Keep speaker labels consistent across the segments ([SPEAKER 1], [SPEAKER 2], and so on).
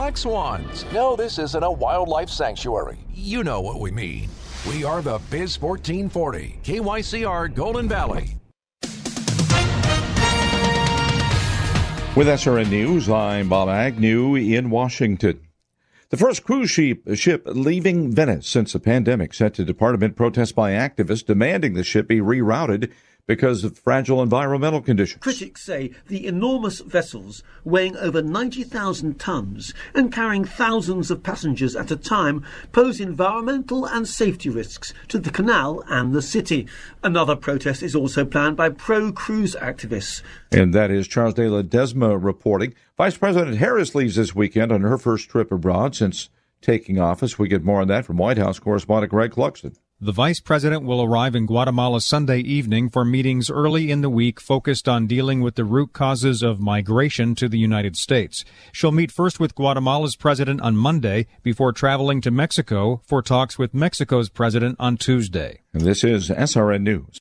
[SPEAKER 1] Black swans. No, this isn't a wildlife sanctuary. You know what we mean. We are the Biz 1440, KYCR Golden Valley.
[SPEAKER 2] With SRN News, I'm Bob Agnew in Washington. The first cruise ship, ship leaving Venice since the pandemic set to depart amid protests by activists demanding the ship be rerouted because of fragile environmental conditions.
[SPEAKER 3] Critics say the enormous vessels, weighing over 90,000 tons and carrying thousands of passengers at a time, pose environmental and safety risks to the canal and the city. Another protest is also planned by pro cruise activists.
[SPEAKER 2] And that is Charles de Ledesma reporting. Vice President Harris leaves this weekend on her first trip abroad since taking office. We get more on that from White House correspondent Greg Clugston.
[SPEAKER 4] The vice president will arrive in Guatemala Sunday evening for meetings early in the week focused on dealing with the root causes of migration to the United States. She'll meet first with Guatemala's president on Monday before traveling to Mexico for talks with Mexico's president on Tuesday.
[SPEAKER 2] And this is SRN News.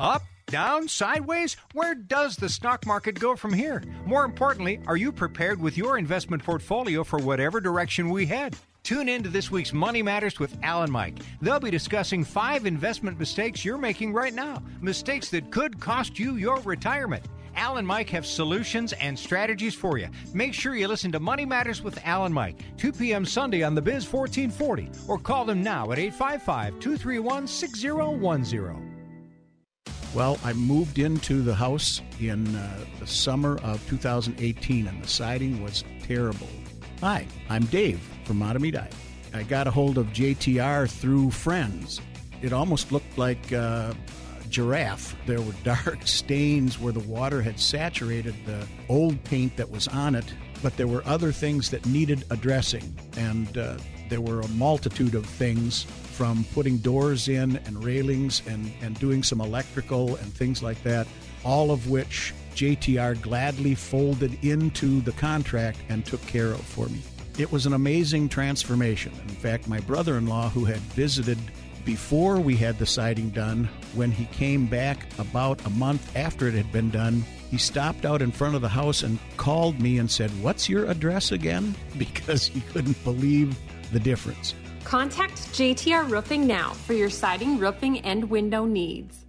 [SPEAKER 5] Up, down, sideways? Where does the stock market go from here? More importantly, are you prepared with your investment portfolio for whatever direction we head? Tune in to this week's Money Matters with Alan Mike. They'll be discussing five investment mistakes you're making right now, mistakes that could cost you your retirement. Alan Mike have solutions and strategies for you. Make sure you listen to Money Matters with Alan Mike, 2 p.m. Sunday on the Biz 1440, or call them now at 855 231 6010.
[SPEAKER 6] Well, I moved into the house in uh, the summer of 2018, and the siding was terrible. Hi, I'm Dave from Matamidi. I got a hold of JTR through friends. It almost looked like uh, a giraffe. There were dark stains where the water had saturated the old paint that was on it, but there were other things that needed addressing, and uh, there were a multitude of things from putting doors in and railings and, and doing some electrical and things like that, all of which JTR gladly folded into the contract and took care of for me. It was an amazing transformation. In fact, my brother in law, who had visited before we had the siding done, when he came back about a month after it had been done, he stopped out in front of the house and called me and said, What's your address again? Because he couldn't believe the difference.
[SPEAKER 7] Contact JTR Roofing now for your siding, roofing, and window needs.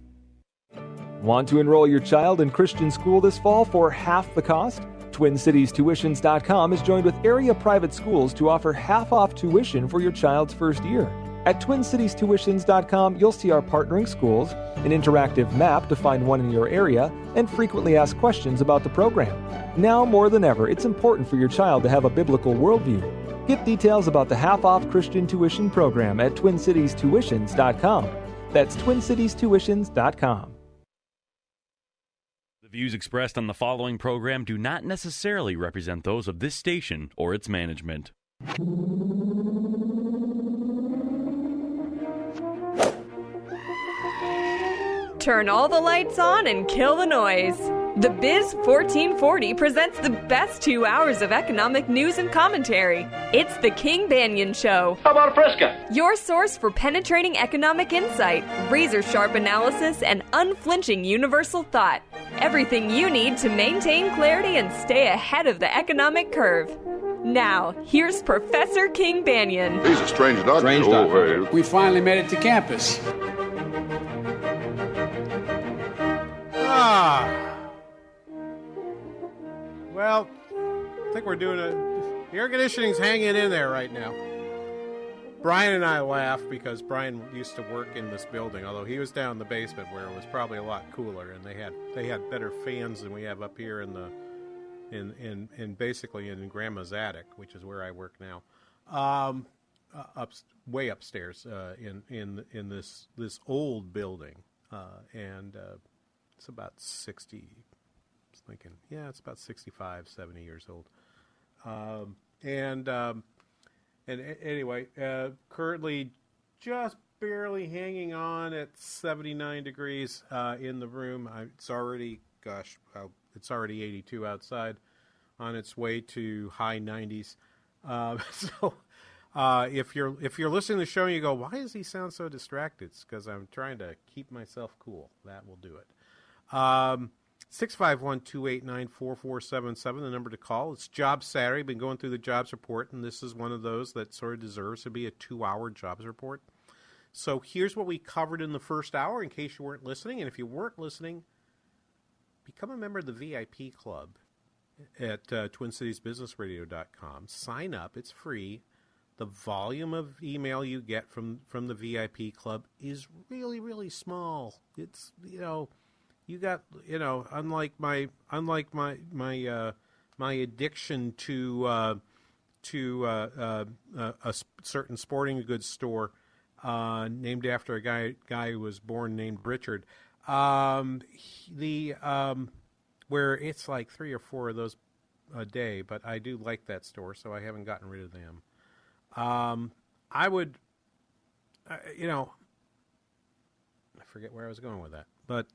[SPEAKER 8] Want to enroll your child in Christian school this fall for half the cost? TwinCitiesTuitions.com is joined with area private schools to offer half off tuition for your child's first year. At TwinCitiesTuitions.com, you'll see our partnering schools, an interactive map to find one in your area, and frequently asked questions about the program. Now more than ever, it's important for your child to have a biblical worldview. Get details about the half off Christian tuition program at TwinCitiesTuitions.com. That's TwinCitiesTuitions.com.
[SPEAKER 9] Views expressed on the following program do not necessarily represent those of this station or its management.
[SPEAKER 10] Turn all the lights on and kill the noise. The Biz 1440 presents the best two hours of economic news and commentary. It's the King Banaian Show.
[SPEAKER 11] How about a Fresca?
[SPEAKER 10] Your source for penetrating economic insight, razor sharp analysis, and unflinching universal thought. Everything you need to maintain clarity and stay ahead of the economic curve. Now, here's Professor King Banaian.
[SPEAKER 12] He's a strange duck.
[SPEAKER 13] Strange
[SPEAKER 12] duck.
[SPEAKER 13] Oh, we finally made it to campus.
[SPEAKER 14] Ah. Well, I think we're doing a. The air conditioning's hanging in there right now. Brian and I laugh because Brian used to work in this building, although he was down in the basement where it was probably a lot cooler, and they had they had better fans than we have up here in the in in, in basically in Grandma's attic, which is where I work now. Um, uh, up way upstairs uh, in in in this this old building, uh, and uh, it's about sixty thinking, yeah, it's about 65, 70 years old. Um, and um, and anyway, uh, currently just barely hanging on at 79 degrees uh, in the room. I, it's already, gosh, it's already 82 outside, on its way to high 90s. Uh, so. Uh, if you're if you're listening to the show and you go, why does he sound so distracted? It's because I'm trying to keep myself cool. That will do it. Um, 651 289 4477, the number to call. It's Job Saturday. Been going through the jobs report, and this is one of those that sort of deserves to be a two hour jobs report. So here's what we covered in the first hour in case you weren't listening. And if you weren't listening, become a member of the VIP club at uh, TwinCitiesBusinessRadio.com. Sign up, it's free. The volume of email you get from, from the VIP club is really, really small. It's, you know, you got you know unlike my unlike my my uh, my addiction to uh, to uh, uh, uh a certain sporting goods store uh, named after a guy guy who was born named Richard. Um, the um, where it's like three or four of those a day, but I do like that store, so I haven't gotten rid of them. Um, I would, you know, I forget where I was going with that, but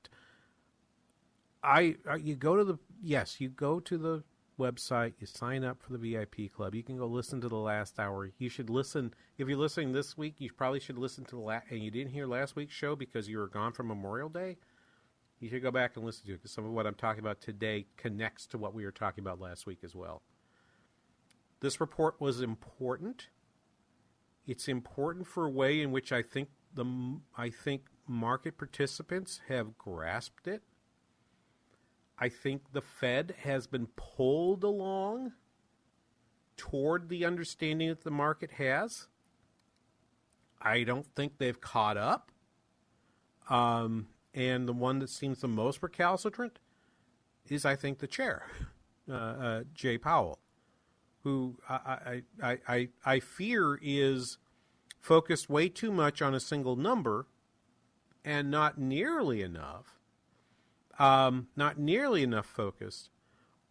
[SPEAKER 14] I, I you go to the yes, you go to the website, you sign up for the VIP club. You can go listen to the last hour. You should listen if you're listening this week. You probably should listen to the last, and you didn't hear last week's show because you were gone for Memorial Day. You should go back and listen to it because some of what I'm talking about today connects to what we were talking about last week as well. This report was important. It's important for a way in which I think the I think market participants have grasped it I think the Fed has been pulled along toward the understanding that the market has. I don't think they've caught up. Um, and the one that seems the most recalcitrant is, I think, the chair, uh, uh, Jay Powell, who I, I, I, I fear is focused way too much on a single number and not nearly enough um, not nearly enough focused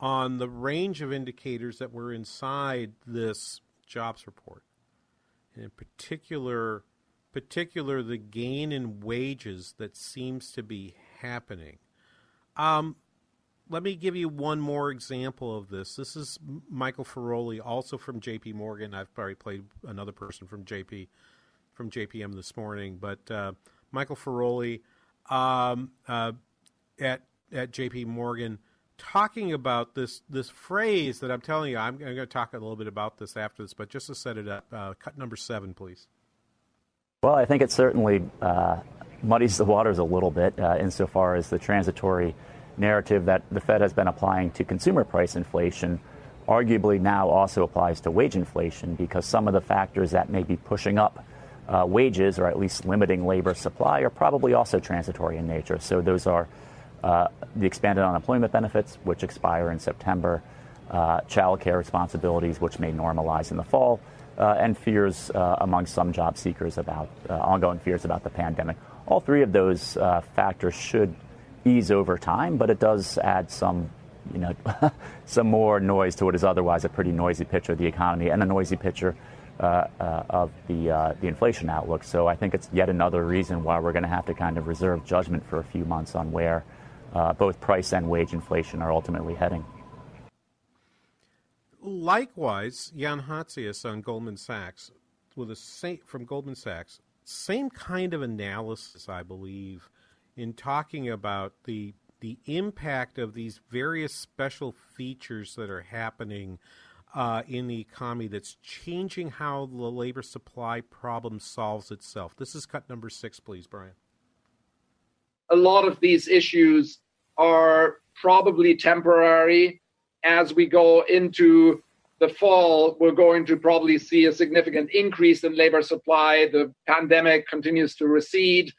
[SPEAKER 14] on the range of indicators that were inside this jobs report. And in particular, particular the gain in wages that seems to be happening. Um, let me give you one more example of this. This is Michael Feroli, also from J.P. Morgan. I've already played another person from J.P. from JPM this morning, but uh, Michael Feroli um, uh, at at J.P. Morgan talking about this this phrase that I'm telling you. I'm, I'm going to talk a little bit about this after this, but just to set it up, uh, cut number seven, please.
[SPEAKER 11] Well, I think it certainly uh, muddies the waters a little bit uh, insofar as the transitory narrative that the Fed has been applying to consumer price inflation arguably now also applies to wage inflation because some of the factors that may be pushing up uh, wages or at least limiting labor supply are probably also transitory in nature. So those are uh, the expanded unemployment benefits, which expire in September, uh, child care responsibilities, which may normalize in the fall, uh, and fears uh, among some job seekers about uh, ongoing fears about the pandemic. All three of those factors should ease over time, but it does add some, you know, some more noise to what is otherwise a pretty noisy picture of the economy and a noisy picture uh, uh, of the uh, the inflation outlook. So I think it's yet another reason why we're going to have to kind of reserve judgment for a few months on where both price and wage inflation are ultimately heading.
[SPEAKER 14] Likewise, Jan Hatzius on Goldman Sachs, with a same, from Goldman Sachs, same kind of analysis, I believe, in talking about the the impact of these various special features that are happening uh, in the economy that's changing how the labor supply problem solves itself. This is cut number six, please, Brian.
[SPEAKER 12] A lot of these issues are probably temporary. As we go into the fall, we're going to probably see a significant increase in labor supply. The pandemic continues to recede.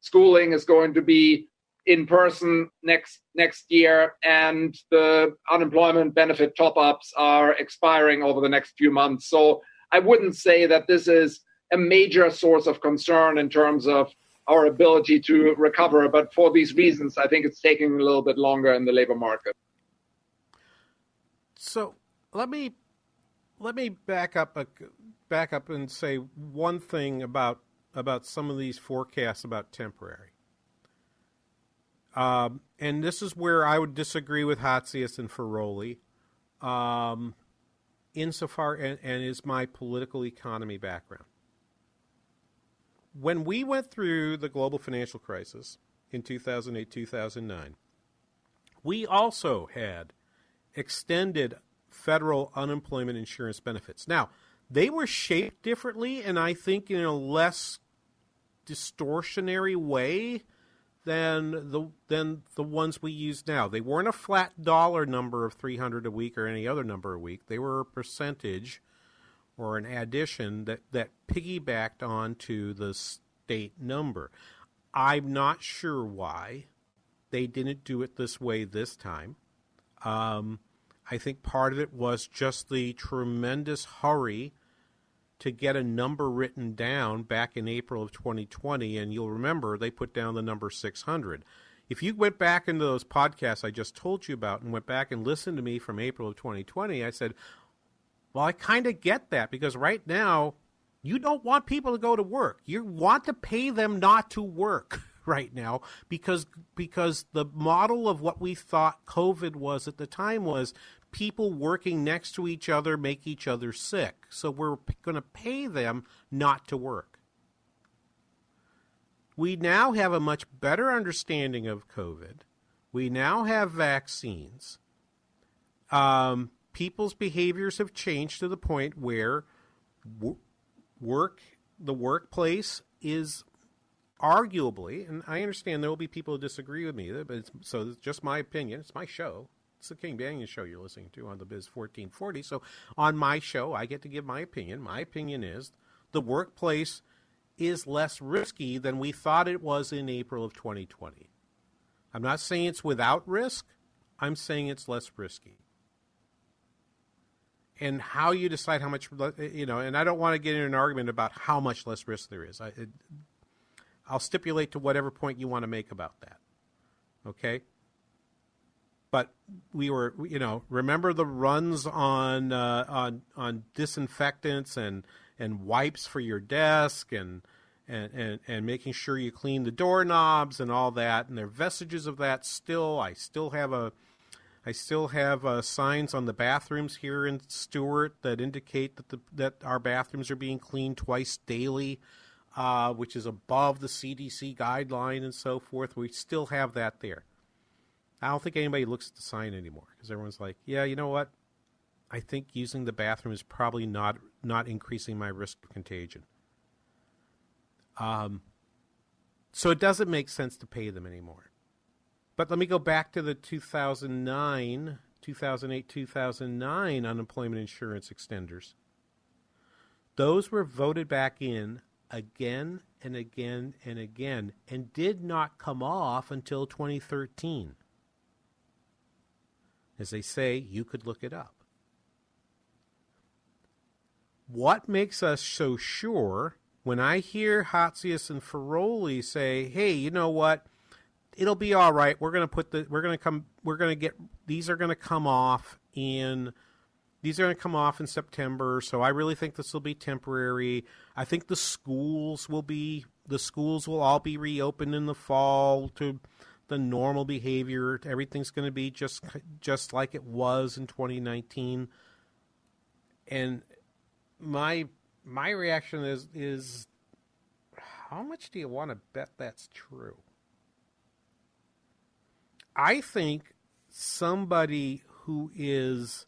[SPEAKER 12] Schooling is going to be in person next next year, and the unemployment benefit top ups are expiring over the next few months. So I wouldn't say that this is a major source of concern in terms of our ability to recover. But for these reasons, I think it's taking a little bit longer in the labor market.
[SPEAKER 14] So let me let me back up a, back up and say one thing about about some of these forecasts about temporary. Um, and this is where I would disagree with Hatzius and Feroli, um, insofar and, and is my political economy background. When we went through the global financial crisis in 2008 2009, we also had extended federal unemployment insurance benefits. Now, they were shaped differently and I think in a less distortionary way than the than the ones we use now. They weren't a flat dollar number of 300 a week or any other number a week. They were a percentage or an addition that that piggybacked onto the state number. I'm not sure why they didn't do it this way this time. Um, I think part of it was just the tremendous hurry to get a number written down back in April of 2020, and you'll remember they put down the number 600. If you went back into those podcasts I just told you about and went back and listened to me from April of 2020, I said, Well, I kind of get that because right now you don't want people to go to work. You want to pay them not to work right now because because the model of what we thought COVID was at the time was people working next to each other make each other sick. So we're going to pay them not to work. We now have a much better understanding of COVID. We now have vaccines. Um, people's behaviors have changed to the point where work, the workplace is arguably, and I understand there will be people who disagree with me, but it's, so it's just my opinion. It's my show. It's the King Banaian show you're listening to on the Biz 1440. So on my show, I get to give my opinion. My opinion is the workplace is less risky than we thought it was in April of 2020. I'm not saying it's without risk. I'm saying it's less risky. And how you decide how much, you know, and I don't want to get into an argument about how much less risk there is. I, it, I'll stipulate to whatever point you want to make about that. Okay? but we were you know remember the runs on uh, on on disinfectants and and wipes for your desk and and, and, and making sure you clean the doorknobs and all that and there are vestiges of that still I still have a I still have uh, signs on the bathrooms here in Stuart that indicate that the that our bathrooms are being cleaned twice daily uh, which is above the CDC guideline and so forth we still have that there I don't think anybody looks at the sign anymore because everyone's like, yeah, you know what? I think using the bathroom is probably not not increasing my risk of contagion. Um, so it doesn't make sense to pay them anymore. But let me go back to the 2009, 2008, 2009 unemployment insurance extenders. Those were voted back in again and again and again and did not come off until 2013. As they say, you could look it up. What makes us so sure when I hear Hatzius and Feroli say, "Hey, you know what? It'll be all right. We're to put the we're to come we're to get these are to come off in these are to come off in September, so I really think this will be temporary. I think the schools will be the schools will all be reopened in the fall to the normal behavior. Everything's going to be just just like it was in 2019. And my my reaction is is how much do you want to bet that's true? I think somebody who is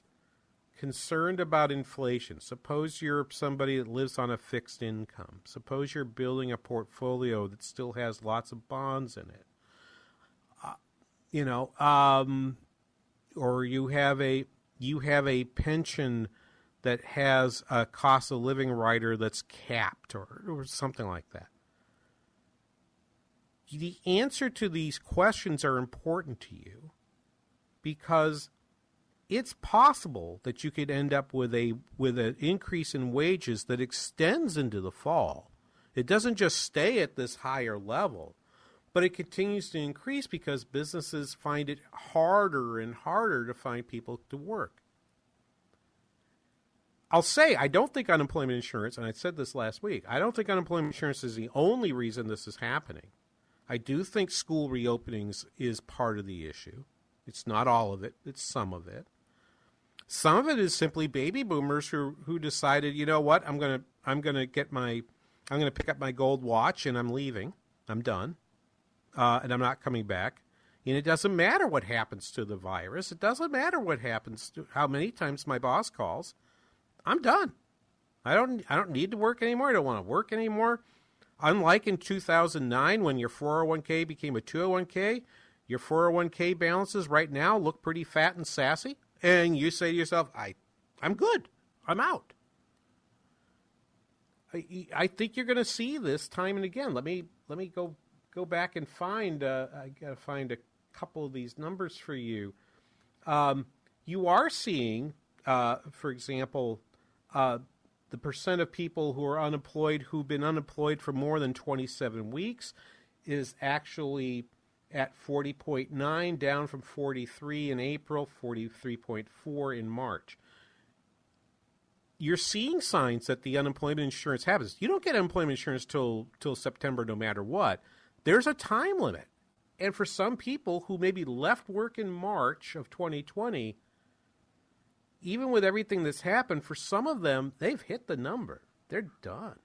[SPEAKER 14] concerned about inflation, suppose you're somebody that lives on a fixed income, suppose you're building a portfolio that still has lots of bonds in it you know, um, or you have a you have a pension that has a cost of living rider that's capped or, or something like that. The answer to these questions are important to you because it's possible that you could end up with a with an increase in wages that extends into the fall. It doesn't just stay at this higher level but it continues to increase because businesses find it harder and harder to find people to work. I'll say I don't think unemployment insurance, and I said this last week, I don't think unemployment insurance is the only reason this is happening. I do think school reopenings is part of the issue. It's not all of it, it's some of it. Some of it is simply baby boomers who who decided, you know what, I'm gonna I'm gonna get my I'm gonna pick up my gold watch and I'm leaving. I'm done, uh, and I'm not coming back. And it doesn't matter what happens to the virus. It doesn't matter what happens to how many times my boss calls. I'm done. I don't I don't need to work anymore. I don't want to work anymore. Unlike in 2009 when your 401k became a 201k, your 401k balances right now look pretty fat and sassy and you say to yourself, "I I'm good. I'm out." I, I think you're going to see this time and again. Let me let me go go back and find. Uh, I got to find a couple of these numbers for you. Um, you are seeing, uh, for example, uh, the percent of people who are unemployed who've been unemployed for more than 27 weeks is actually at 40.9, down from 43 in April, 43.4 in March. You're seeing signs that the unemployment insurance happens. You don't get unemployment insurance till till September, no matter what. There's a time limit, and for some people who maybe left work in March of 2020, even with everything that's happened, for some of them, they've hit the number. They're done.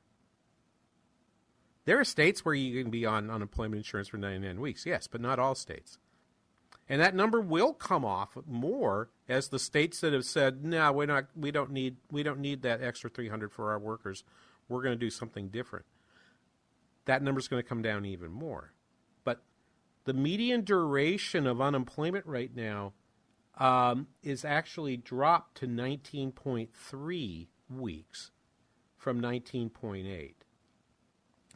[SPEAKER 14] There are states where you can be on unemployment insurance for 99 weeks, yes, but not all states. And that number will come off more as the states that have said, "No, we're not. We don't need. We don't need that extra 300 for our workers. We're going to do something different." That number is going to come down even more. But the median duration of unemployment right now um, is actually dropped to 19.3 weeks from 19.8.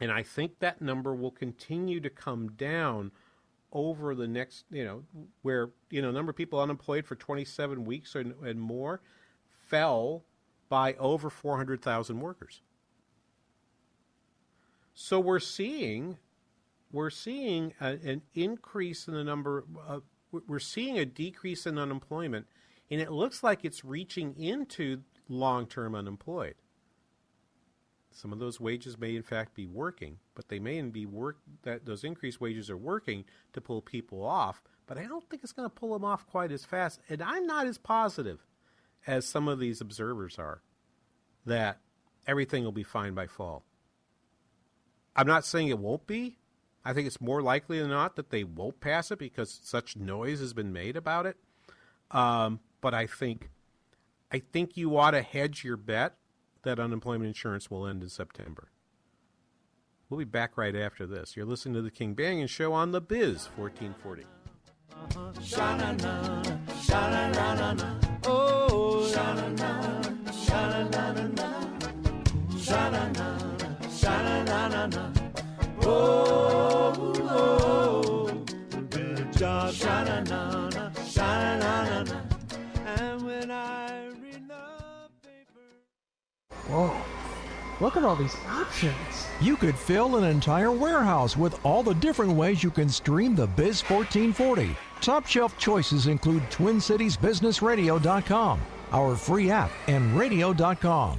[SPEAKER 14] And I think that number will continue to come down over the next, you know, where, you know, number of people unemployed for 27 weeks and, and more fell by over 400,000 workers. So we're seeing we're seeing a, an increase in the number of, we're seeing a decrease in unemployment and it looks like it's reaching into long-term unemployed. Some of those wages may in fact be working, but they may be work that those increased wages are working to pull people off, but I don't think it's going to pull them off quite as fast. And I'm not as positive as some of these observers are that everything will be fine by fall. I'm not saying it won't be. I think it's more likely than not that they won't pass it because such noise has been made about it. Um, but I think, I think you ought to hedge your bet that unemployment insurance will end in September. We'll be back right after this. You're listening to the King Banaian Show on the Biz 1440.
[SPEAKER 15] Whoa. Look at all these options.
[SPEAKER 1] You could fill an entire warehouse with all the different ways you can stream the Biz 1440. Top shelf choices include TwinCitiesBusinessRadio.com, our free app, and radio.com.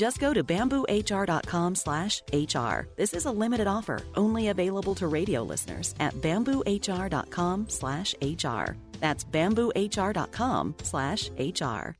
[SPEAKER 16] Just go to bamboohr.com slash HR. This is a limited offer, only available to radio listeners at bamboohr.com slash HR. That's bamboohr.com slash HR.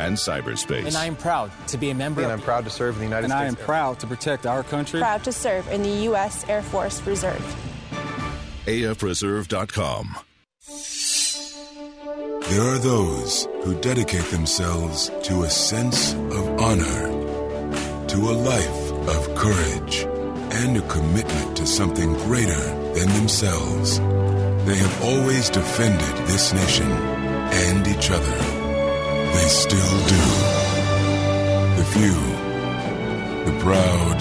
[SPEAKER 17] and cyberspace.
[SPEAKER 18] And I am proud to be a member.
[SPEAKER 19] And I'm proud to serve in the United
[SPEAKER 20] and
[SPEAKER 19] States.
[SPEAKER 20] And I am proud to protect our country.
[SPEAKER 21] Proud to serve in the U.S. Air Force Reserve.
[SPEAKER 17] AFReserve.com.
[SPEAKER 22] There are those who dedicate themselves to a sense of honor, to a life of courage, and a commitment to something greater than themselves. They have always defended this nation and each other. They still do. The few, the proud,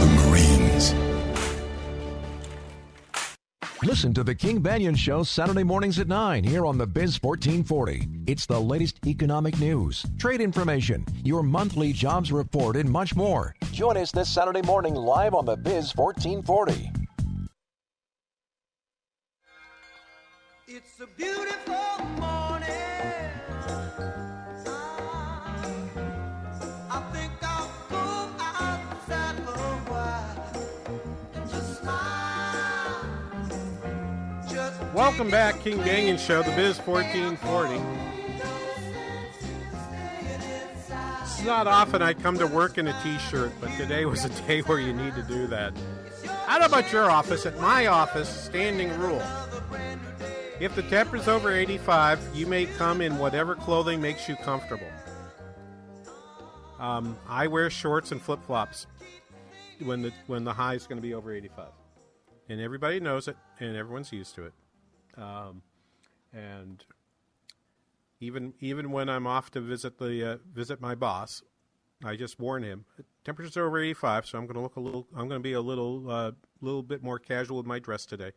[SPEAKER 22] the Marines.
[SPEAKER 1] Listen to the King Banaian Show Saturday mornings at 9 here on the Biz 1440. It's the latest economic news, trade information, your monthly jobs report, and much more. Join us this Saturday morning live on the Biz 1440.
[SPEAKER 23] It's a beautiful
[SPEAKER 14] Welcome back, King Banaian Show, the Biz 1440. It's not often I come to work in a t-shirt, but today was a day where you need to do that. I don't know about your office. At my office, standing rule. If the temp is over 85, you may come in whatever clothing makes you comfortable. Um, I wear shorts and flip flops when the when the high is going to be over 85, and everybody knows it, and everyone's used to it. Um, and even even when I'm off to visit the uh, visit my boss, I just warn him. Temperatures are over 85, so I'm going to look a little. I'm going to be a little uh, little bit more casual with my dress today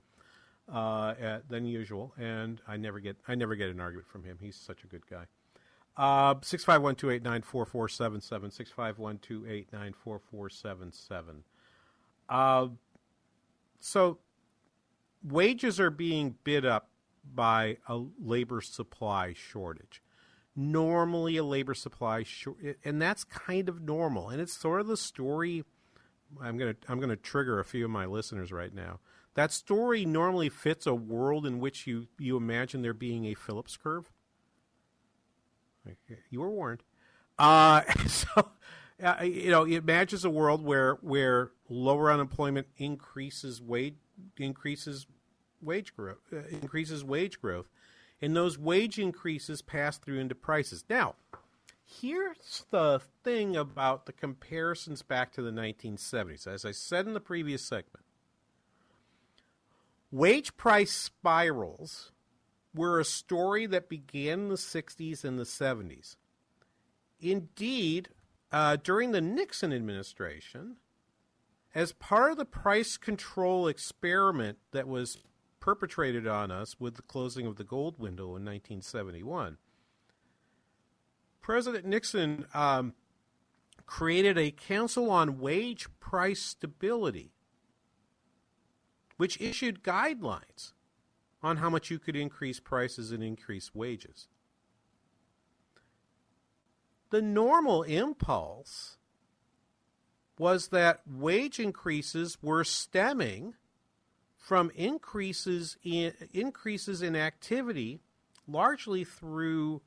[SPEAKER 14] uh, at, than usual, and I never get I never get an argument from him. He's such a good guy. Uh, six five one two eight nine four four seven seven six five one two eight nine four four seven seven. Uh, so wages are being bid up by a labor supply shortage. Normally, a labor supply short, and that's kind of normal, and it's sort of the story. I'm gonna I'm gonna trigger a few of my listeners right now. That story normally fits a world in which you you imagine there being a Phillips curve. You were warned. Uh, so, uh, you know, it matches a world where where lower unemployment increases wage increases wage growth uh, increases wage growth, and those wage increases pass through into prices. Now, here's the thing about the comparisons back to the 1970s. As I said in the previous segment, wage price spirals were a story that began in the 60s and the 70s. Indeed, uh, during the Nixon administration, as part of the price control experiment that was perpetrated on us with the closing of the gold window in 1971, President Nixon um, created a Council on Wage Price Stability, which issued guidelines on how much you could increase prices and increase wages. The normal impulse was that wage increases were stemming from increases in increases in activity, largely through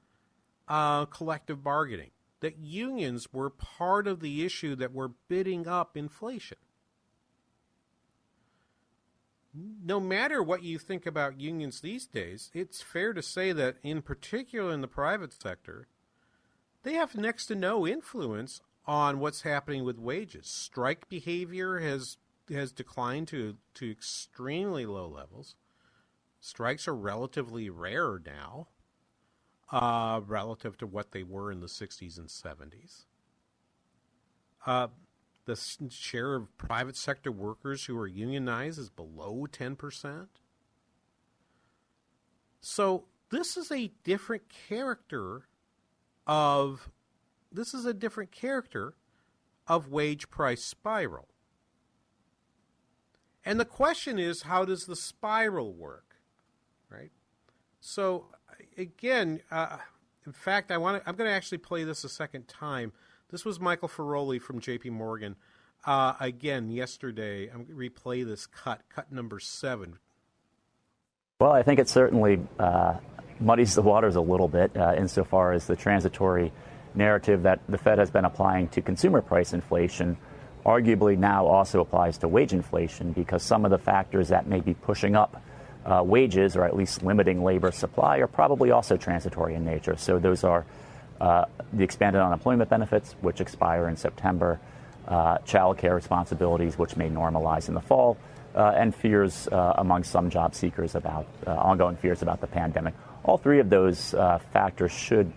[SPEAKER 14] uh, collective bargaining. That unions were part of the issue that were bidding up inflation. No matter what you think about unions these days, it's fair to say that, in particular in the private sector, they have next to no influence on what's happening with wages. Strike behavior has has declined to to extremely low levels. Strikes are relatively rare now, uh, relative to what they were in the 60s and 70s. Uh, the share of private sector workers who are unionized is below 10%. So this is a different character of this is a different character of wage price spiral. And the question is how does the spiral work? Right? So again, uh, in fact, I want to, I'm going to actually play this a second time. This was Michael Feroli from J.P. Morgan. Uh, again, yesterday, I'm going to replay this cut, cut number seven.
[SPEAKER 11] Well, I think it certainly uh, muddies the waters a little bit uh, insofar as the transitory narrative that the Fed has been applying to consumer price inflation arguably now also applies to wage inflation because some of the factors that may be pushing up uh, wages or at least limiting labor supply are probably also transitory in nature. So those are uh, the expanded unemployment benefits, which expire in September, uh, child care responsibilities, which may normalize in the fall, uh, and fears uh, among some job seekers about uh, ongoing fears about the pandemic. All three of those factors should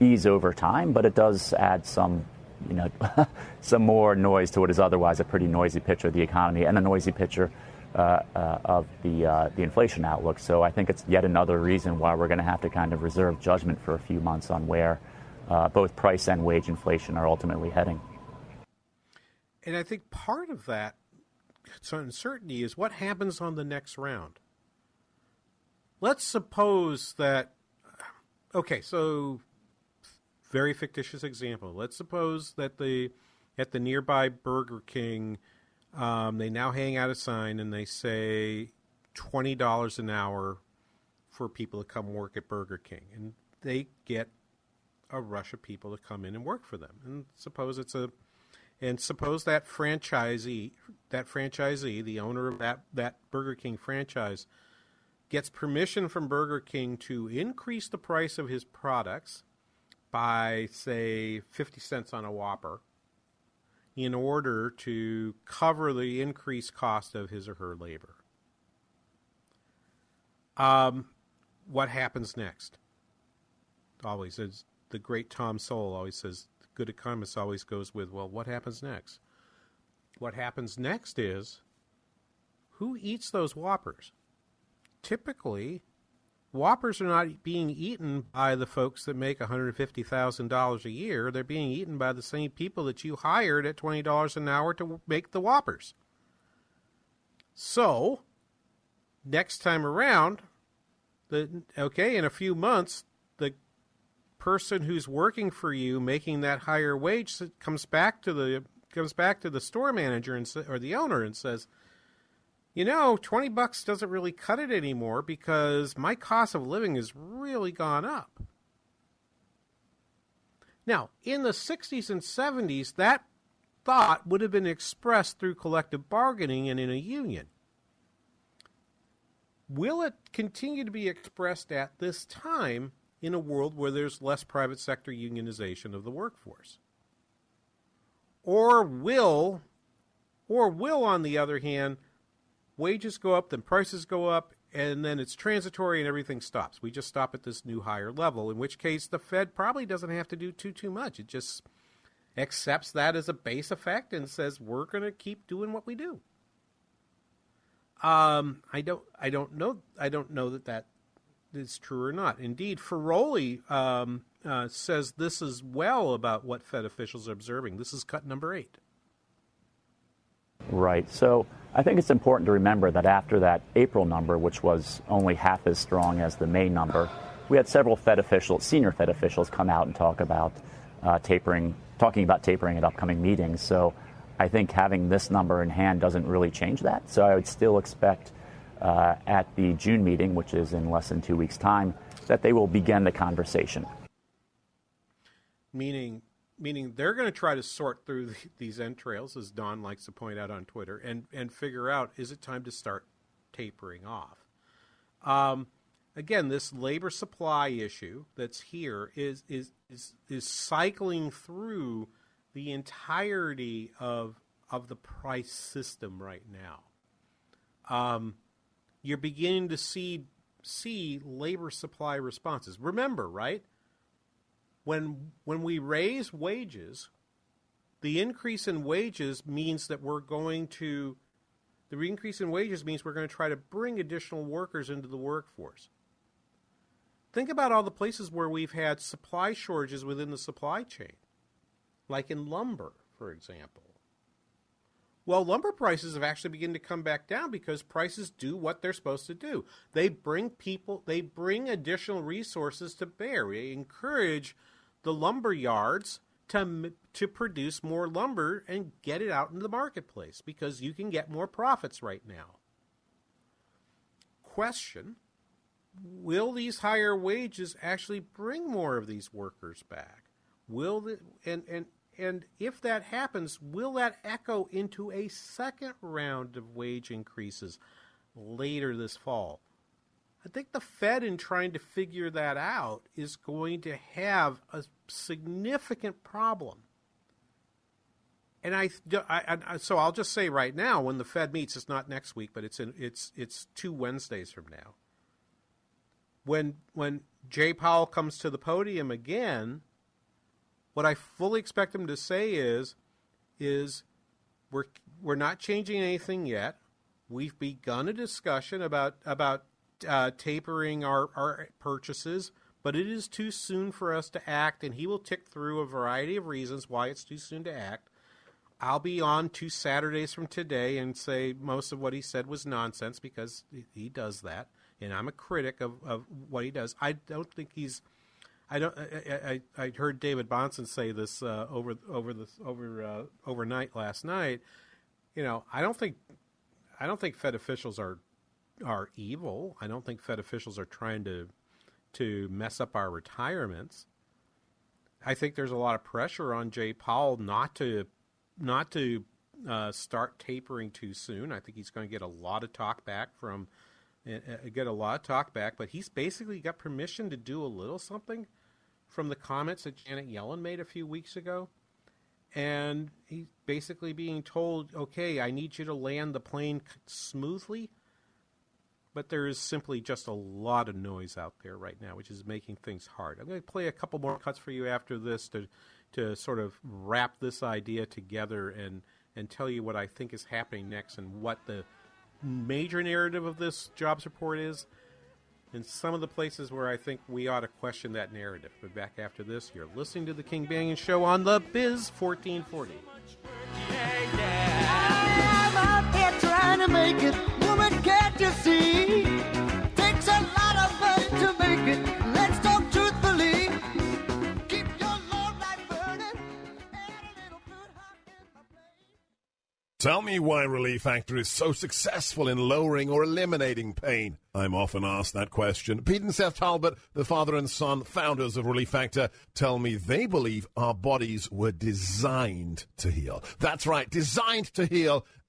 [SPEAKER 11] ease over time, but it does add some, you know, some more noise to what is otherwise a pretty noisy picture of the economy and a noisy picture uh, uh, of the uh, the inflation outlook. So I think it's yet another reason why we're going to have to kind of reserve judgment for a few months on where uh, both price and wage inflation are ultimately heading.
[SPEAKER 14] And I think part of that uncertainty is what happens on the next round. Let's suppose that, okay, so very fictitious example. Let's suppose that the at the nearby Burger King, um, they now hang out a sign and they say twenty dollars an hour for people to come work at Burger King, and they get a rush of people to come in and work for them. And suppose it's a and suppose that franchisee, that franchisee, the owner of that, that Burger King franchise, gets permission from Burger King to increase the price of his products by, say, 50 cents on a Whopper in order to cover the increased cost of his or her labor. Um, what happens next? Always, as the great Tom Sowell always says, good economist always goes with, well, what happens next? What happens next is who eats those Whoppers? Typically, Whoppers are not being eaten by the folks that make $150,000 a year. They're being eaten by the same people that you hired at $20 an hour to make the Whoppers. So, next time around, the okay, in a few months, the person who's working for you making that higher wage comes back to the comes back to the store manager and or the owner and says, "You know, 20 bucks doesn't really cut it anymore because my cost of living has really gone up." Now, in the 60s and 70s, that thought would have been expressed through collective bargaining and in a union. Will it continue to be expressed at this time in a world where there's less private sector unionization of the workforce? Or will, or will, on the other hand, wages go up, then prices go up, and then it's transitory and everything stops. We just stop at this new higher level, in which case the Fed probably doesn't have to do too too much. It just accepts that as a base effect and says we're going to keep doing what we do. Um, I don't, I don't know, I don't know that that is true or not. Indeed, Feroli um, uh, says this as well about what Fed officials are observing. This is cut number eight.
[SPEAKER 11] Right. So I think it's important to remember that after that April number, which was only half as strong as the May number, we had several Fed officials, senior Fed officials, come out and talk about uh, tapering, talking about tapering at upcoming meetings. So I think having this number in hand doesn't really change that. So I would still expect uh, at the June meeting, which is in less than two weeks' time, that they will begin the conversation.
[SPEAKER 14] Meaning, meaning they're going to try to sort through the, these entrails, as Don likes to point out on Twitter, and and figure out is it time to start tapering off. Um, again, this labor supply issue that's here is is is is cycling through the entirety of of the price system right now. Um, you're beginning to see see labor supply responses. Remember, right? When when we raise wages, the increase in wages means that we're going to the increase in wages means we're going to try to bring additional workers into the workforce. Think about all the places where we've had supply shortages within the supply chain, like in lumber, for example. Well, lumber prices have actually begun to come back down because prices do what they're supposed to do. They bring people, they bring additional resources to bear. They encourage the lumber yards to to produce more lumber and get it out into the marketplace because you can get more profits right now. Question Will these higher wages actually bring more of these workers back? Will the, and and and if that happens, will that echo into a second round of wage increases later this fall? I think the Fed, in trying to figure that out, is going to have a significant problem. And I, I, I, so I'll just say right now, when the Fed meets, it's not next week, but it's in, it's it's two Wednesdays from now. When when Jay Powell comes to the podium again, what I fully expect him to say is, is we're we're not changing anything yet. We've begun a discussion about about uh, tapering our, our purchases, but it is too soon for us to act, and he will tick through a variety of reasons why it's too soon to act. I'll be on two Saturdays from today and say most of what he said was nonsense because he does that, and I'm a critic of, of what he does. I don't think he's. I don't. I, I, I heard David Bahnsen say this uh, over over this over uh, overnight last night. You know, I don't think I don't think Fed officials are are evil. I don't think Fed officials are trying to to mess up our retirements. I think there's a lot of pressure on Jay Powell not to not to uh, start tapering too soon. I think he's going to get a lot of talk back from uh, get a lot of talk back, but he's basically got permission to do a little something from the comments that Janet Yellen made a few weeks ago. And he's basically being told, okay, I need you to land the plane smoothly. But there is simply just a lot of noise out there right now, which is making things hard. I'm going to play a couple more cuts for you after this to to sort of wrap this idea together and and tell you what I think is happening next and what the major narrative of this jobs report is and some of the places where I think we ought to question that narrative. But back after this, you're listening to the King Banaian Show on the Biz 1440.
[SPEAKER 23] I'm here trying to make it. Woman, can't you see? Takes a lot of money to make it. Let's talk truthfully. Keep your love light burning.
[SPEAKER 24] Tell me why Relief Factor is so successful in lowering or eliminating pain. I'm often asked that question. Pete and Seth Talbot, the father and son founders of Relief Factor, tell me they believe our bodies were designed to heal. That's right, designed to heal.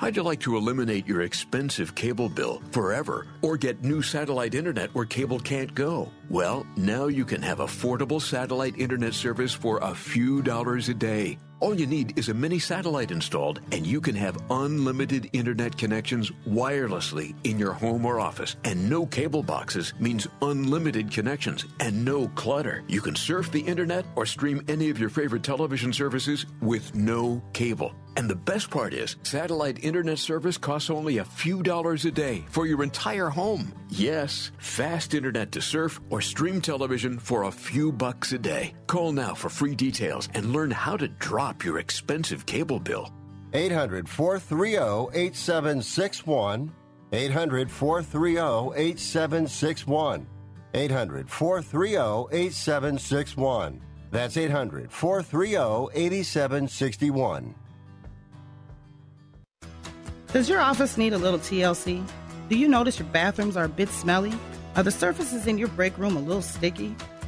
[SPEAKER 25] How'd you like to eliminate your expensive cable bill forever or get new satellite internet where cable can't go? Well, now you can have affordable satellite internet service for a few dollars a day. All you need is a mini satellite installed, and you can have unlimited internet connections wirelessly in your home or office. And no cable boxes means unlimited connections and no clutter. You can surf the internet or stream any of your favorite television services with no cable. And the best part is, satellite internet service costs only a few dollars a day for your entire home. Yes, fast internet to surf or stream television for a few bucks a day. Call now for free details and learn how to drop your expensive cable bill.
[SPEAKER 26] 800 430 8761. 800 430 8761. 800 430 8761. That's 800 430 8761.
[SPEAKER 27] Does your office need a little TLC? Do you notice your bathrooms are a bit smelly? Are the surfaces in your break room a little sticky?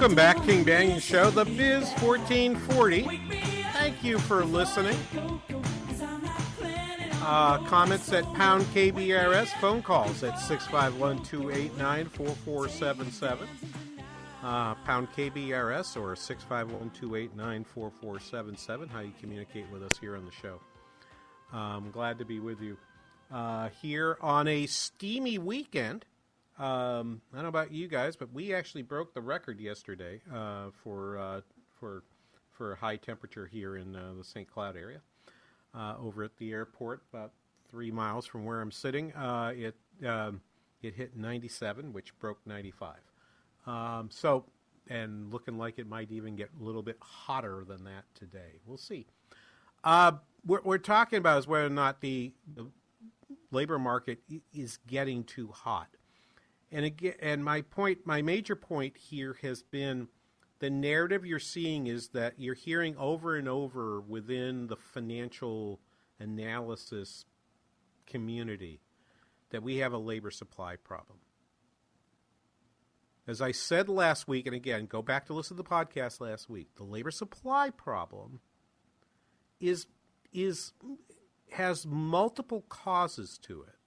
[SPEAKER 14] Welcome back, King Banaian Show, the Biz 1440. Thank you for listening. Uh, comments at pound KBRS, phone calls at 651 289 4477. Uh, pound KBRS or 651 289 4477. How you communicate with us here on the show. I'm glad to be with you uh, here on a steamy weekend. Um, I don't know about you guys, but we actually broke the record yesterday uh, for uh, for for high temperature here in uh, the St. Cloud area. Uh, over at the airport, about three miles from where I'm sitting, uh, it um, it hit 97, which broke 95. Um, so, and looking like it might even get a little bit hotter than that today. We'll see. Uh, what we're talking about is whether or not the, the labor market is getting too hot. And again, and my point, my major point here has been the narrative you're seeing is that you're hearing over and over within the financial analysis community that we have a labor supply problem. As I said last week, and again, go back to listen to the podcast last week, the labor supply problem is is has multiple causes to it.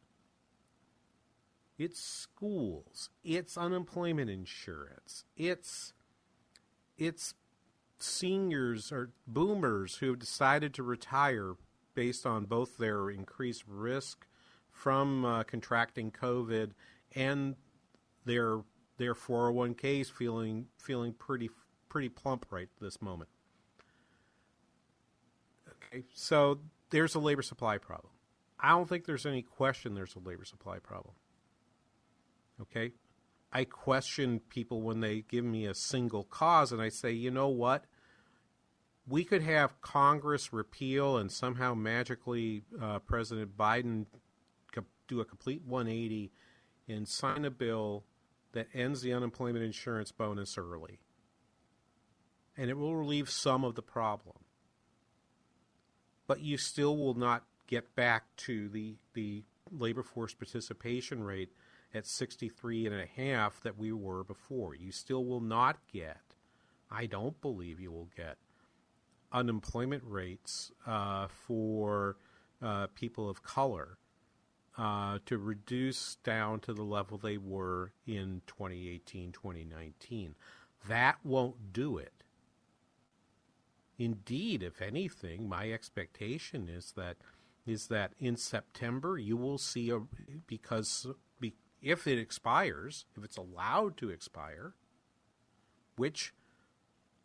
[SPEAKER 14] It's schools, it's unemployment insurance, it's it's seniors or boomers who have decided to retire based on both their increased risk from uh, contracting COVID and their their 401ks feeling feeling pretty pretty plump right this moment. Okay, so there's a labor supply problem. I don't think there's any question there's a labor supply problem. Okay? I question people when they give me a single cause and I say, you know what? We could have Congress repeal and somehow magically uh, President Biden do a complete 180 and sign a bill that ends the unemployment insurance bonus early. And it will relieve some of the problem. But you still will not get back to the, the labor force participation rate at 63 and a half that we were before. You still will not get, I don't believe you will get, unemployment rates uh, for uh, people of color uh, to reduce down to the level they were in 2018, 2019. That won't do it. Indeed, if anything, my expectation is that is that in September you will see a because be, if it expires, if it's allowed to expire, which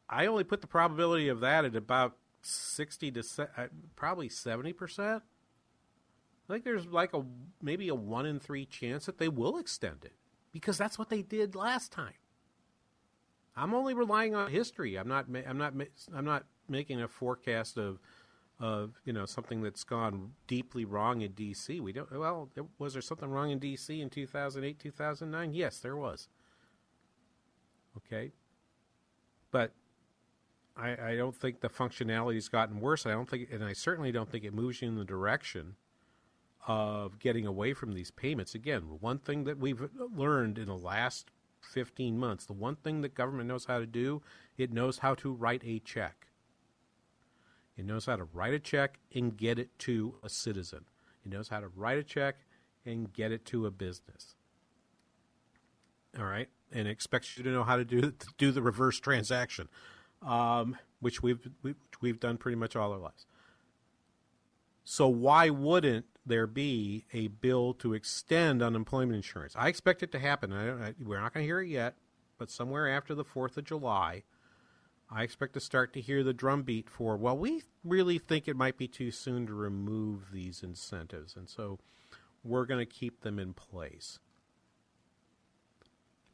[SPEAKER 14] I only put the probability of that at about 60 to se- uh, probably 70%. I think there's like a maybe a 1 in 3 chance that they will extend it because that's what they did last time. I'm only relying on history. I'm not I'm not I'm not making a forecast of of you know something that's gone deeply wrong in DC. We don't. Well, was there something wrong in DC in 2008, 2009? Yes, there was. Okay, but I, I don't think the functionality's gotten worse. I don't think, and I certainly don't think it moves you in the direction of getting away from these payments. Again, one thing that we've learned in the last 15 months, the one thing that government knows how to do, it knows how to write a check. It knows how to write a check and get it to a citizen. It knows how to write a check and get it to a business. All right, and expects you to know how to do to do the reverse transaction, um, which we've we, we've done pretty much all our lives. So why wouldn't there be a bill to extend unemployment insurance? I expect it to happen. I I, we're not going to hear it yet, but somewhere after the Fourth of July, I expect to start to hear the drumbeat for. Well, we really think it might be too soon to remove these incentives, and so we're going to keep them in place.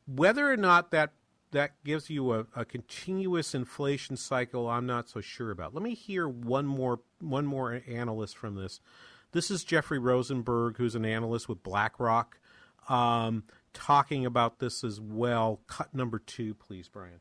[SPEAKER 14] Whether or not that that gives you a, a continuous inflation cycle, I'm not so sure about. Let me hear one more one more analyst from this. This is Jeffrey Rosenberg, who's an analyst with BlackRock, um, talking about this as well. Cut number two, please, Brian.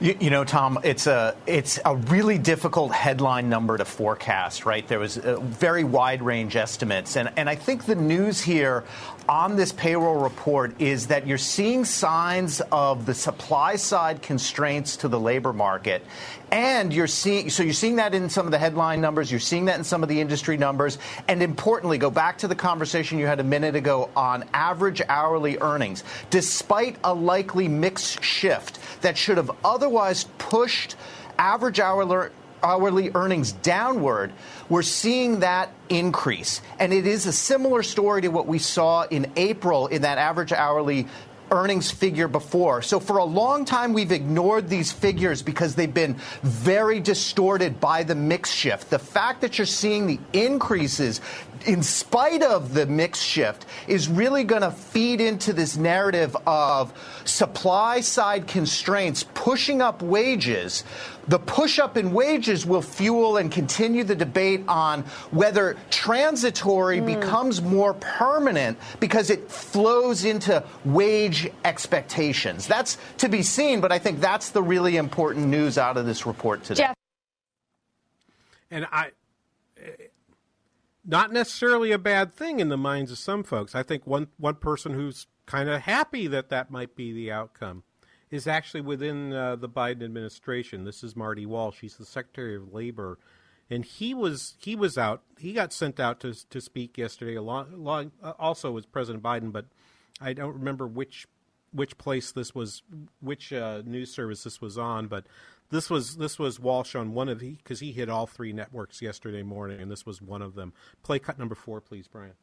[SPEAKER 28] You, you, know, Tom, it's a it's a really difficult headline number to forecast, right? There was a very wide range estimates, and and I think the news here on this payroll report is that you're seeing signs of the supply side constraints to the labor market, and you're seeing so you're seeing that in some of the headline numbers, you're seeing that in some of the industry numbers, and importantly, go back to the conversation you had a minute ago on average hourly earnings, despite a likely mix shift that should have otherwise pushed average hourly hourly earnings downward, we're seeing that increase. And it is a similar story to what we saw in April in that average hourly earnings figure before. So for a long time, we've ignored these figures because they've been very distorted by the mix shift. The fact that you're seeing the increases in spite of the mix shift, is really going to feed into this narrative of supply side constraints pushing up wages. The push up in wages will fuel and continue the debate on whether transitory mm. becomes more permanent because it flows into wage expectations. That's to be seen, but I think that's the really important news out of this report today.
[SPEAKER 14] Jeff. And I not necessarily a bad thing in the minds of some folks. I think one one person who's kind of happy that that might be the outcome is actually within uh, the Biden administration. This is Marty Walsh. He's the Secretary of Labor, and he was he was out. He got sent out to to speak yesterday, along, along uh, also was President Biden, but I don't remember which which place this was, which uh, news service this was on, but this was this was Walsh on one of the because he hit all three networks yesterday morning, and this was one of them. Play cut number four, please, Brian.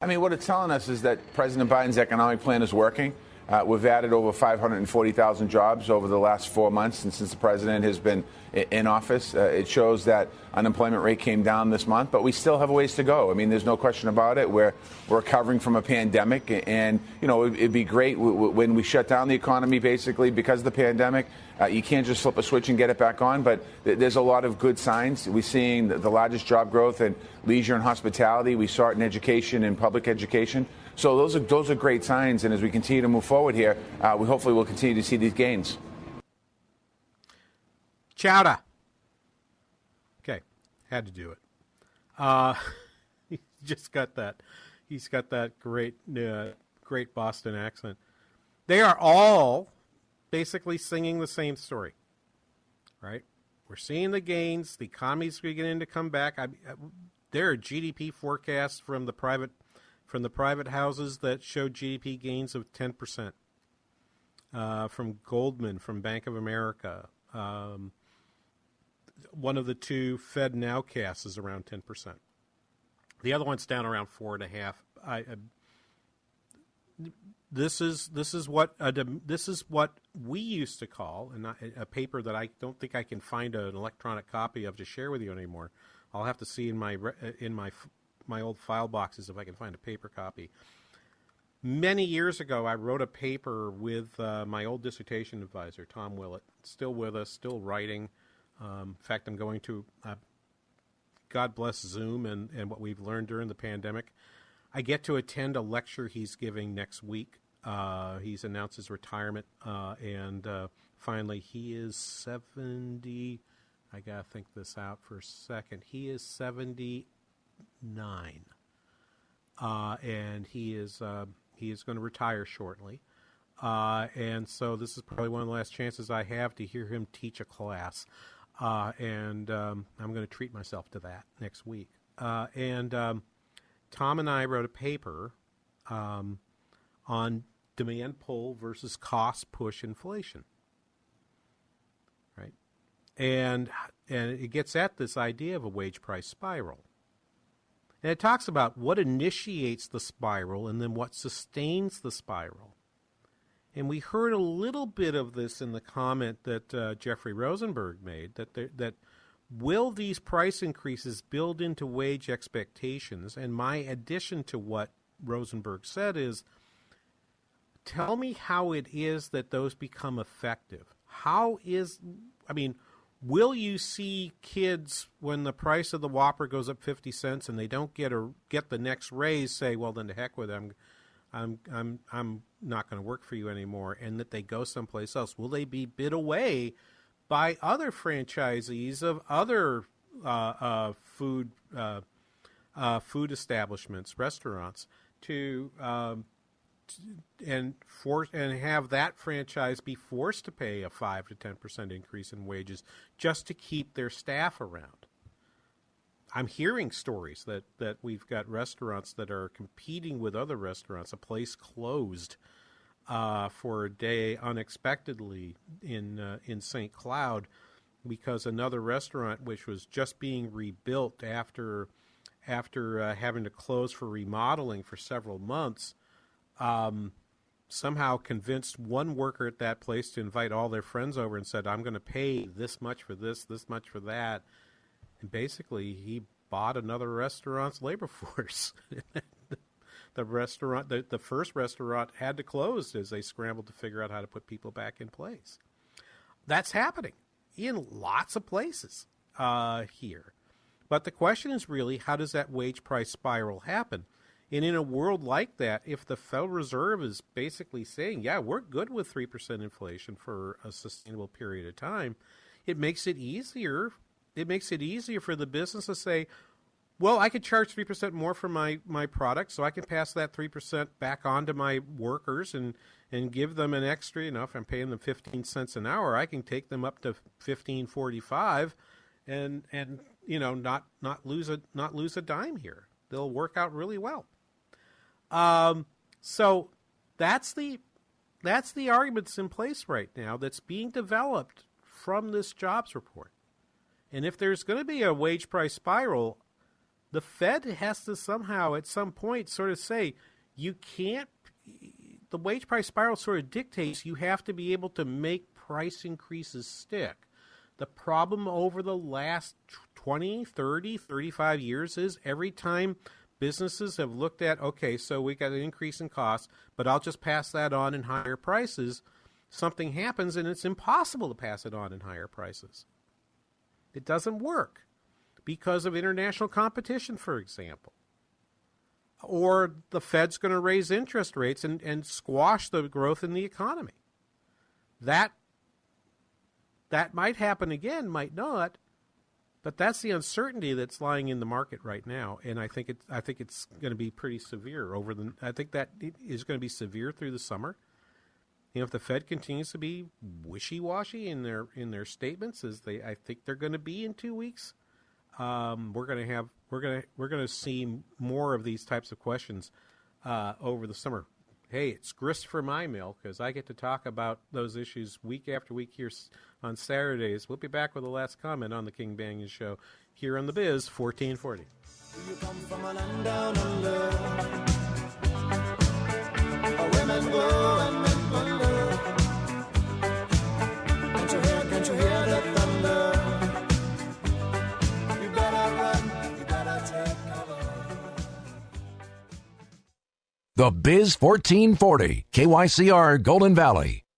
[SPEAKER 29] I mean, what it's telling us is that President Biden's economic plan is working. Uh, we've added over 540,000 jobs over the last four months and since the president has been in office. Uh, it shows that unemployment rate came down this month, but we still have a ways to go. I mean, there's no question about it. We're, we're recovering from a pandemic, and, you know, it'd be great when we shut down the economy basically because of the pandemic. Uh, you can't just flip a switch and get it back on, but th- there's a lot of good signs. We're seeing the largest job growth in leisure and hospitality. We saw it in education and public education. So those are those are great signs, and as we continue to move forward here, uh, we hopefully will continue to see these gains.
[SPEAKER 14] Chowder. Okay, had to do it. Uh, he just got that. He's got that great, uh, great Boston accent. They are all basically singing the same story, right? We're seeing the gains. The economy's beginning to come back. I, I, there are GDP forecasts from the private from the private houses that show GDP gains of 10%. Uh, from Goldman, from Bank of America. Um, one of the two Fed nowcasts is around 10%. The other one's down around 4.5%. I, this is this is what a, this is what we used to call and a paper that I don't think I can find an electronic copy of to share with you anymore. I'll have to see in my in my my old file boxes if I can find a paper copy. Many years ago, I wrote a paper with uh, my old dissertation advisor, Tom Willett, still with us, still writing. Um, in fact, I'm going to, uh, God bless Zoom and, and what we've learned during the pandemic. I get to attend a lecture he's giving next week. Uh, he's announced his retirement, uh, and uh, finally, he is 70. I got to think this out for a second. He is 70 nine, uh, and he is uh, he is going to retire shortly. Uh, and so this is probably one of the last chances I have to hear him teach a class. Uh, and um, I'm going to treat myself to that next week. Uh, and um, Tom and I wrote a paper um, on demand pull versus cost push inflation. And and it gets at this idea of a wage price spiral. And it talks about what initiates the spiral and then what sustains the spiral. And we heard a little bit of this in the comment that uh, Jeffrey Rosenberg made that there, that will these price increases build into wage expectations? And my addition to what Rosenberg said is tell me how it is that those become effective. How is, I mean, will you see kids when the price of the Whopper goes up 50 cents and they don't get a get the next raise say, well, then to heck with them. I'm I'm I'm not going to work for you anymore, and that they go someplace else. Will they be bid away by other franchisees of other uh, uh, food uh, uh food establishments, restaurants, to, um, and for and have that franchise be forced to pay a five to ten percent increase in wages just to keep their staff around? I'm hearing stories that, that we've got restaurants that are competing with other restaurants. A place closed uh, for a day unexpectedly in uh, in St. Cloud because another restaurant, which was just being rebuilt after after uh, having to close for remodeling for several months, um, somehow convinced one worker at that place to invite all their friends over and said, "I'm going to pay this much for this, this much for that." and basically he bought another restaurant's labor force. the restaurant, the, the first restaurant had to close as they scrambled to figure out how to put people back in place. That's happening in lots of places uh, here. But the question is really how does that wage price spiral happen? And in a world like that, if the Federal Reserve is basically saying, yeah, we're good with 3% inflation for a sustainable period of time, it makes it easier it makes it easier for the business to say, well, I could charge 3% more for my, my product, so I can pass that 3% back on to my workers and, and give them an extra, you know, if I'm paying them 15 cents an hour, I can take them up to 15.45 and and you know, not not lose a not lose a dime here. They'll work out really well. Um so that's the that's the arguments in place right now that's being developed from this jobs report. And if there's going to be a wage price spiral, the Fed has to somehow, at some point, sort of say, you can't. The wage price spiral sort of dictates you have to be able to make price increases stick. The problem over the last 20, 30, 35 years is every time businesses have looked at, okay, so we got an increase in costs, but I'll just pass that on in higher prices, something happens and it's impossible to pass it on in higher prices. It doesn't work because of international competition, for example. Or the Fed's going to raise interest rates and, and squash the growth in the economy. That that might happen again, might not, but that's the uncertainty that's lying in the market right now, and I think it I think it's going to be pretty severe over the. I think that is going to be severe through the summer. You know, if the Fed continues to be wishy-washy in their in their statements, as they I think they're going to be in two weeks, um, we're going to have we're going to we're going to see more of these types of questions uh, over the summer. Hey, it's grist for my mill because I get to talk about those issues week after week here on Saturdays. We'll be back with the last comment on the King Banaian Show here on the Biz 1440. Women go and
[SPEAKER 1] The Biz 1440, KYCR Golden Valley.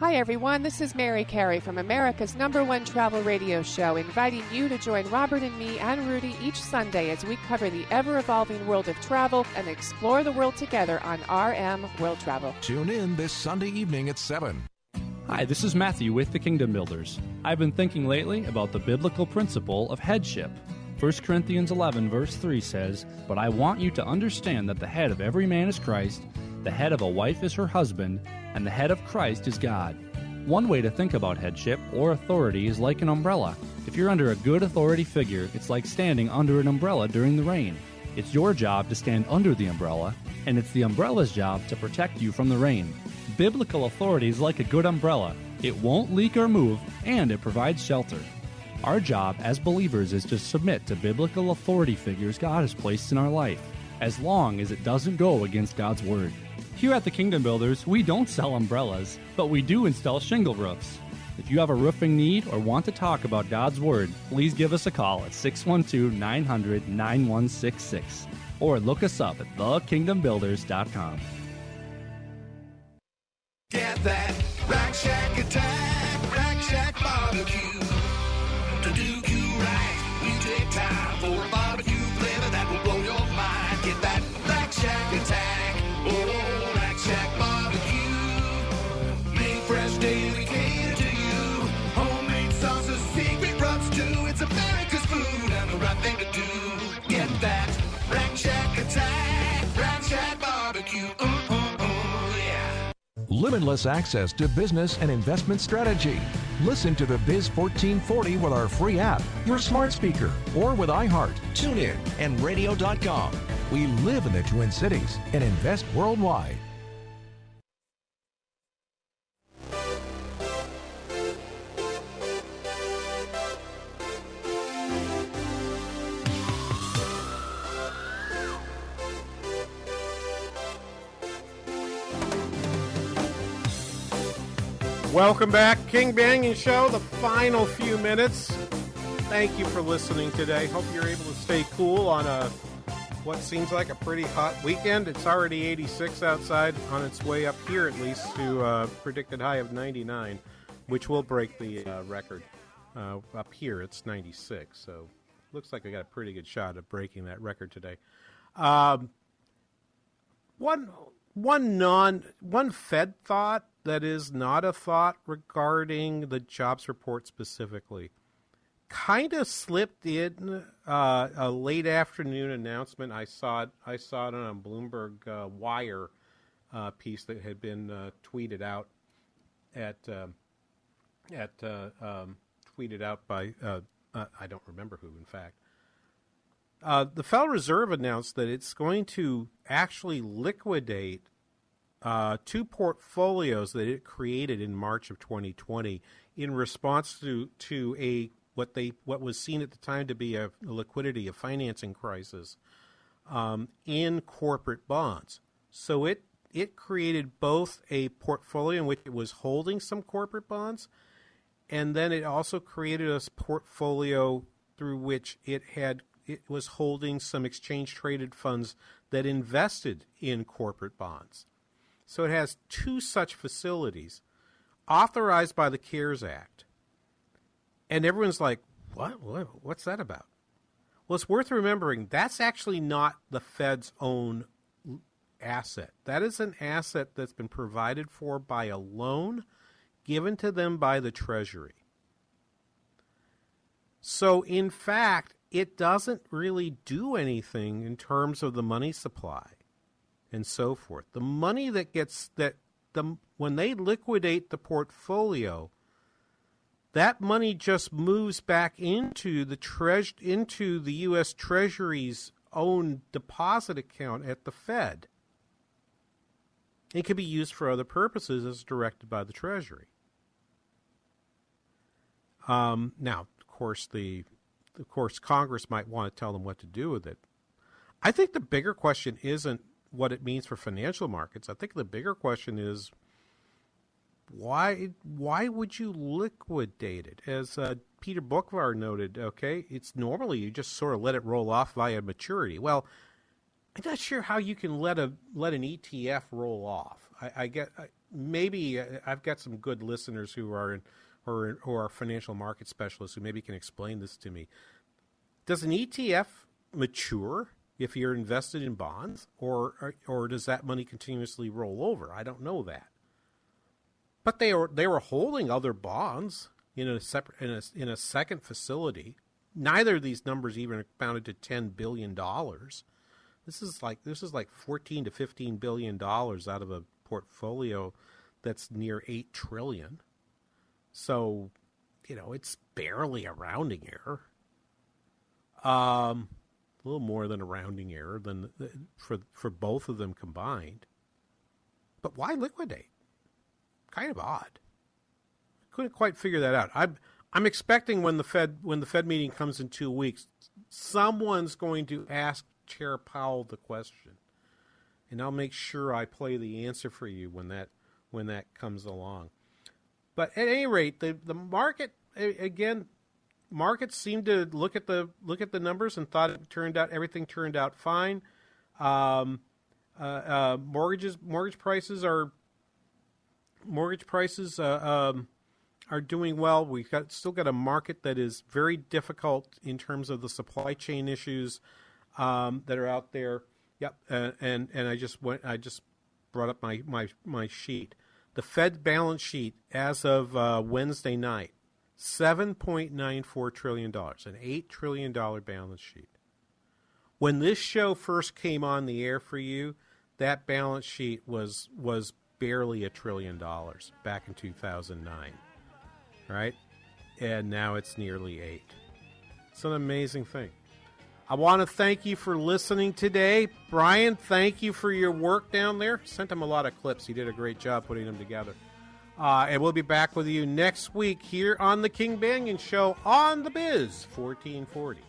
[SPEAKER 30] Hi, everyone. This is Mary Carey from America's number one travel radio show, inviting you to join Robert and me and Rudy each Sunday as we cover the ever evolving world of travel and explore the world together on RM World Travel.
[SPEAKER 1] Tune in this Sunday evening at 7.
[SPEAKER 31] Hi, this is Matthew with the Kingdom Builders. I've been thinking lately about the biblical principle of headship. 1 Corinthians 11, verse 3 says, But I want you to understand that the head of every man is Christ, the head of a wife is her husband, and the head of Christ is God. One way to think about headship or authority is like an umbrella. If you're under a good authority figure, it's like standing under an umbrella during the rain. It's your job to stand under the umbrella, and it's the umbrella's job to protect you from the rain. Biblical authority is like a good umbrella. It won't leak or move, and it provides shelter. Our job as believers is to submit to biblical authority figures God has placed in our life, as long as it doesn't go against God's Word. Here at the Kingdom Builders, we don't sell umbrellas, but we do install shingle roofs. If you have a roofing need or want to talk about God's Word, please give us a call at 612 900 9166 or look us up at thekingdombuilders.com.
[SPEAKER 23] Get that Rack Shack attack, Rack Shack barbecue. To do you right, we take time for
[SPEAKER 1] Limitless access to business and investment strategy. Listen to the Biz 1440 with our free app, your smart speaker, or with iHeart, TuneIn, and radio.com. We live in the Twin Cities and invest worldwide.
[SPEAKER 14] Welcome back, King Banaian Show, the final few minutes. Thank you for listening today. Hope you're able to stay cool on a what seems like a pretty hot weekend. It's already 86 outside, on its way up here at least to a predicted high of 99, which will break the uh, record. Uh, up here, it's 96, so looks like I got a pretty good shot at breaking that record today. Um, one one non one Fed thought that is not a thought regarding the jobs report specifically. Kind of slipped in uh, a late afternoon announcement. I saw it. I saw it on a Bloomberg uh, Wire uh, piece that had been uh, tweeted out at um at uh, um, tweeted out by uh, I don't remember who, in fact. Uh, the Federal Reserve announced that it's going to actually liquidate uh, two portfolios that it created in March of 2020 in response to to a what they what was seen at the time to be a, liquidity, a financing crisis um, in corporate bonds. So it it created both a portfolio in which it was holding some corporate bonds, and then it also created a portfolio through which it had it was holding some exchange traded funds that invested in corporate bonds. So it has two such facilities authorized by the CARES Act. And everyone's like, what? what? What's that about? Well, it's worth remembering that's actually not the Fed's own asset. That is an asset that's been provided for by a loan given to them by the Treasury. So, in fact, it doesn't really do anything in terms of the money supply and so forth. The money that gets that the when they liquidate the portfolio, that money just moves back into the treas- into the US Treasury's own deposit account at the Fed. It can be used for other purposes as directed by the Treasury. Um, now, of course, the of course Congress might want to tell them what to do with it. I think the bigger question isn't what it means for financial markets. I think the bigger question is why why would you liquidate it? As uh, Peter Boockvar noted, okay, it's normally you just sort of let it roll off via maturity. Well, I'm not sure how you can let a let an ETF roll off. I, I get maybe uh, I've got some good listeners who are in, or who are financial market specialists who maybe can explain this to me. Does an ETF mature if you're invested in bonds, or, or or does that money continuously roll over? I don't know that. But they were they were holding other bonds in a separate in a in a second facility. Neither of these numbers even amounted to ten billion dollars. This is like this is like fourteen to fifteen billion dollars out of a portfolio that's near eight trillion. So, you know, it's barely a rounding error. Um, a little more than a rounding error than for for both of them combined. But why liquidate? Kind of odd. Couldn't quite figure that out. I'm I'm expecting when the Fed when the Fed meeting comes in two weeks, someone's going to ask Chair Powell the question, and I'll make sure I play the answer for you when that when that comes along. But at any rate, the the market again, markets seem to look at the look at the numbers and thought it turned out everything turned out fine. Um, uh, uh, mortgages mortgage prices are mortgage prices uh, um, are doing well. We've got still got a market that is very difficult in terms of the supply chain issues um, that are out there. Yep, and and I just went. I just brought up my my my sheet. The Fed balance sheet as of uh, Wednesday night, seven point nine four trillion dollars, an eight trillion dollar balance sheet. When this show first came on the air for you, that balance sheet was was barely a trillion dollars back in 2009, right? And now it's nearly eight. It's an amazing thing. I want to thank you for listening today. Brian, thank you for your work down there. Sent him a lot of clips. He did a great job putting them together. Uh, and we'll be back with you next week here on The King Banaian Show on The Biz 1440.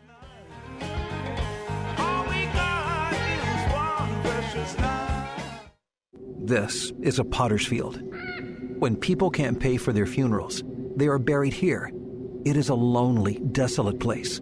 [SPEAKER 32] This is a potter's field. When people can't pay for their funerals, they are buried here. It is a lonely, desolate place,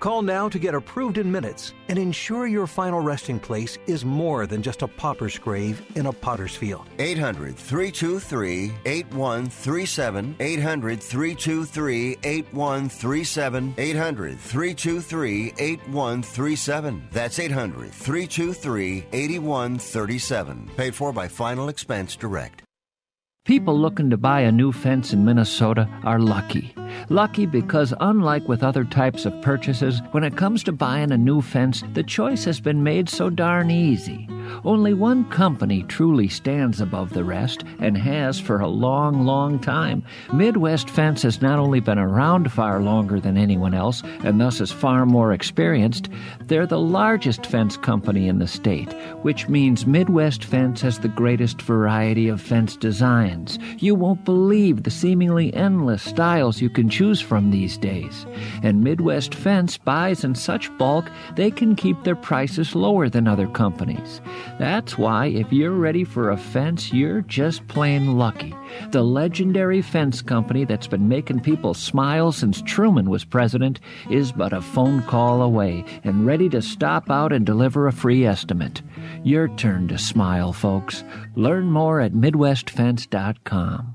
[SPEAKER 32] Call now to get approved in minutes and ensure your final resting place is more than just a pauper's grave in a potter's field.
[SPEAKER 26] 800 323 8137. 800 323 8137. 800 323 8137. That's 800 323 8137. Paid for by Final Expense Direct.
[SPEAKER 33] People looking to buy a new fence in Minnesota are lucky. Lucky because, unlike with other types of purchases, when it comes to buying a new fence, the choice has been made so darn easy. Only one company truly stands above the rest and has for a long, long time. Midwest Fence has not only been around far longer than anyone else and thus is far more experienced, they're the largest fence company in the state, which means Midwest Fence has the greatest variety of fence designs. You won't believe the seemingly endless styles you can choose from these days. And Midwest Fence buys in such bulk they can keep their prices lower than other companies. That's why, if you're ready for a fence, you're just plain lucky. The legendary fence company that's been making people smile since Truman was president is but a phone call away and ready to stop out and deliver a free estimate. Your turn to smile, folks. Learn more at MidwestFence.com.